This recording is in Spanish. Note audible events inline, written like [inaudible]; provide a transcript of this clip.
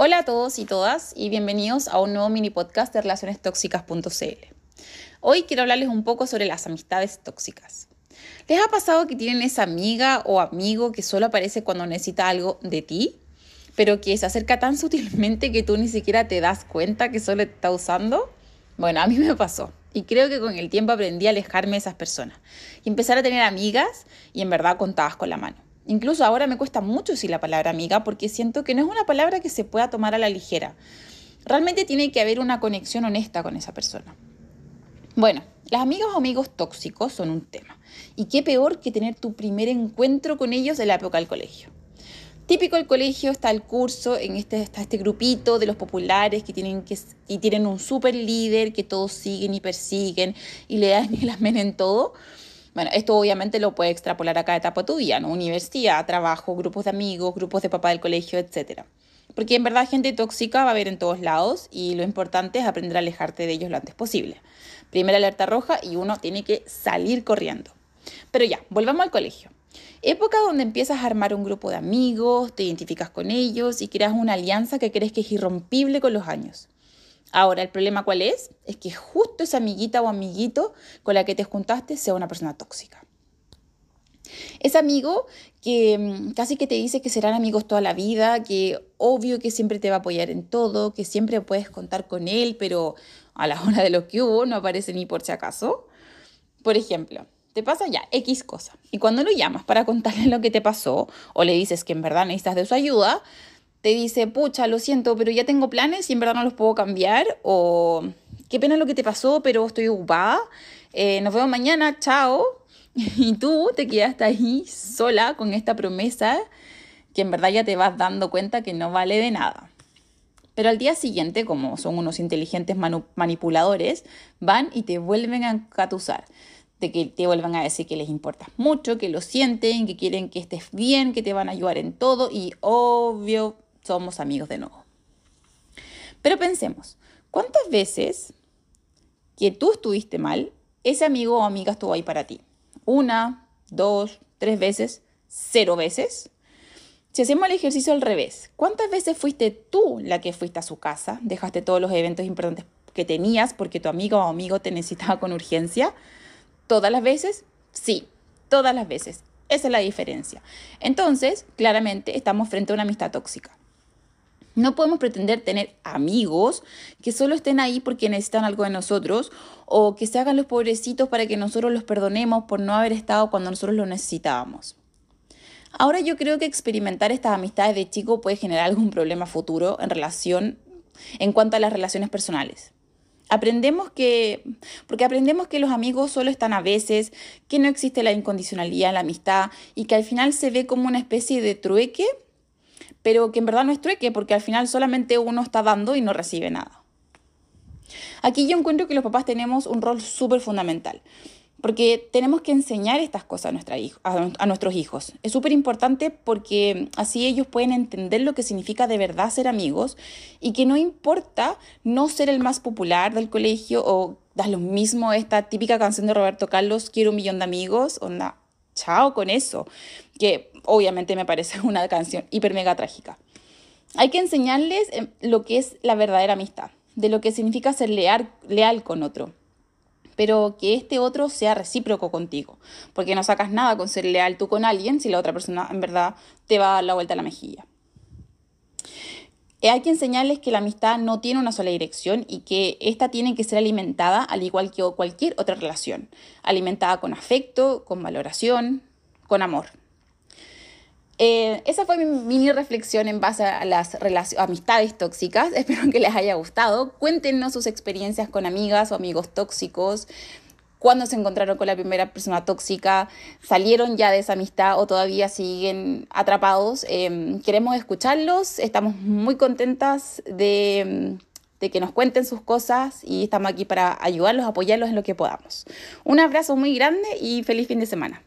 Hola a todos y todas y bienvenidos a un nuevo mini podcast de relacionestóxicas.cl. Hoy quiero hablarles un poco sobre las amistades tóxicas. ¿Les ha pasado que tienen esa amiga o amigo que solo aparece cuando necesita algo de ti, pero que se acerca tan sutilmente que tú ni siquiera te das cuenta que solo te está usando? Bueno, a mí me pasó. Y creo que con el tiempo aprendí a alejarme de esas personas y empezar a tener amigas y en verdad contadas con la mano. Incluso ahora me cuesta mucho decir la palabra amiga porque siento que no es una palabra que se pueda tomar a la ligera. Realmente tiene que haber una conexión honesta con esa persona. Bueno, las amigas o amigos tóxicos son un tema. Y qué peor que tener tu primer encuentro con ellos en la época del colegio. Típico del colegio está el curso, en este, está este grupito de los populares que tienen, que, y tienen un super líder que todos siguen y persiguen y le dan y las en todo. Bueno, esto obviamente lo puedes extrapolar a cada etapa de tu vida, ¿no? Universidad, trabajo, grupos de amigos, grupos de papá del colegio, etc. Porque en verdad gente tóxica va a haber en todos lados y lo importante es aprender a alejarte de ellos lo antes posible. Primera alerta roja y uno tiene que salir corriendo. Pero ya, volvamos al colegio. Época donde empiezas a armar un grupo de amigos, te identificas con ellos y creas una alianza que crees que es irrompible con los años. Ahora, ¿el problema cuál es? Es que justo esa amiguita o amiguito con la que te juntaste sea una persona tóxica. Ese amigo que mm, casi que te dice que serán amigos toda la vida, que obvio que siempre te va a apoyar en todo, que siempre puedes contar con él, pero a la hora de lo que hubo no aparece ni por si acaso. Por ejemplo, te pasa ya X cosa y cuando lo llamas para contarle lo que te pasó o le dices que en verdad necesitas de su ayuda, te dice, pucha, lo siento, pero ya tengo planes y en verdad no los puedo cambiar, o qué pena lo que te pasó, pero estoy ocupada, eh, nos vemos mañana, chao. [laughs] Y tú te quedaste ahí sola con esta promesa que en verdad ya te vas dando cuenta que no vale de nada. Pero al día siguiente, como son unos inteligentes manipuladores, van y te vuelven a encatusar. De que te vuelvan a decir que les importa mucho, que lo sienten, que quieren que estés bien, que te van a ayudar en todo y obvio somos amigos de nuevo. Pero pensemos, ¿cuántas veces que tú estuviste mal, ese amigo o amiga estuvo ahí para ti? Una, dos, tres veces, cero veces. Si hacemos el ejercicio al revés, ¿cuántas veces fuiste tú la que fuiste a su casa? Dejaste todos los eventos importantes que tenías porque tu amigo o amigo te necesitaba con urgencia. ¿Todas las veces? Sí, todas las veces. Esa es la diferencia. Entonces, claramente estamos frente a una amistad tóxica. No podemos pretender tener amigos que solo estén ahí porque necesitan algo de nosotros o que se hagan los pobrecitos para que nosotros los perdonemos por no haber estado cuando nosotros lo necesitábamos. Ahora yo creo que experimentar estas amistades de chico puede generar algún problema futuro en relación en cuanto a las relaciones personales. Aprendemos que, porque aprendemos que los amigos solo están a veces, que no existe la incondicionalidad en la amistad y que al final se ve como una especie de trueque pero que en verdad no es trueque porque al final solamente uno está dando y no recibe nada. Aquí yo encuentro que los papás tenemos un rol súper fundamental, porque tenemos que enseñar estas cosas a, nuestros hijos. Es súper importante porque así ellos pueden entender lo que significa de verdad ser amigos y que no importa no ser el más popular del colegio o da lo mismo esta típica canción de Roberto Carlos, quiero un millón de amigos, onda, chao con eso, que obviamente me parece [laughs] una canción hiper mega trágica. Hay que enseñarles em, lo que es la verdadera amistad, de lo que significa ser leal, leal con otro, pero que este otro sea recíproco contigo, porque no sacas nada con ser leal tú con alguien si la otra persona en verdad te va a dar la vuelta a la mejilla. Hay que enseñarles que la amistad no tiene una sola dirección y que esta tiene que ser alimentada al igual que cualquier otra relación, alimentada con afecto, con valoración, con amor. Eh, esa fue mi mini reflexión en base a las amistades tóxicas. [laughs] Espero que les haya gustado. Cuéntenos sus experiencias con amigas o amigos tóxicos cuándo se encontraron con la primera persona tóxica, salieron ya de esa amistad o todavía siguen atrapados. Em, queremos escucharlos, estamos muy contentas de, de, que nos cuenten sus cosas y estamos aquí para ayudarlos, apoyarlos en lo que podamos. Un abrazo muy grande y feliz fin de semana.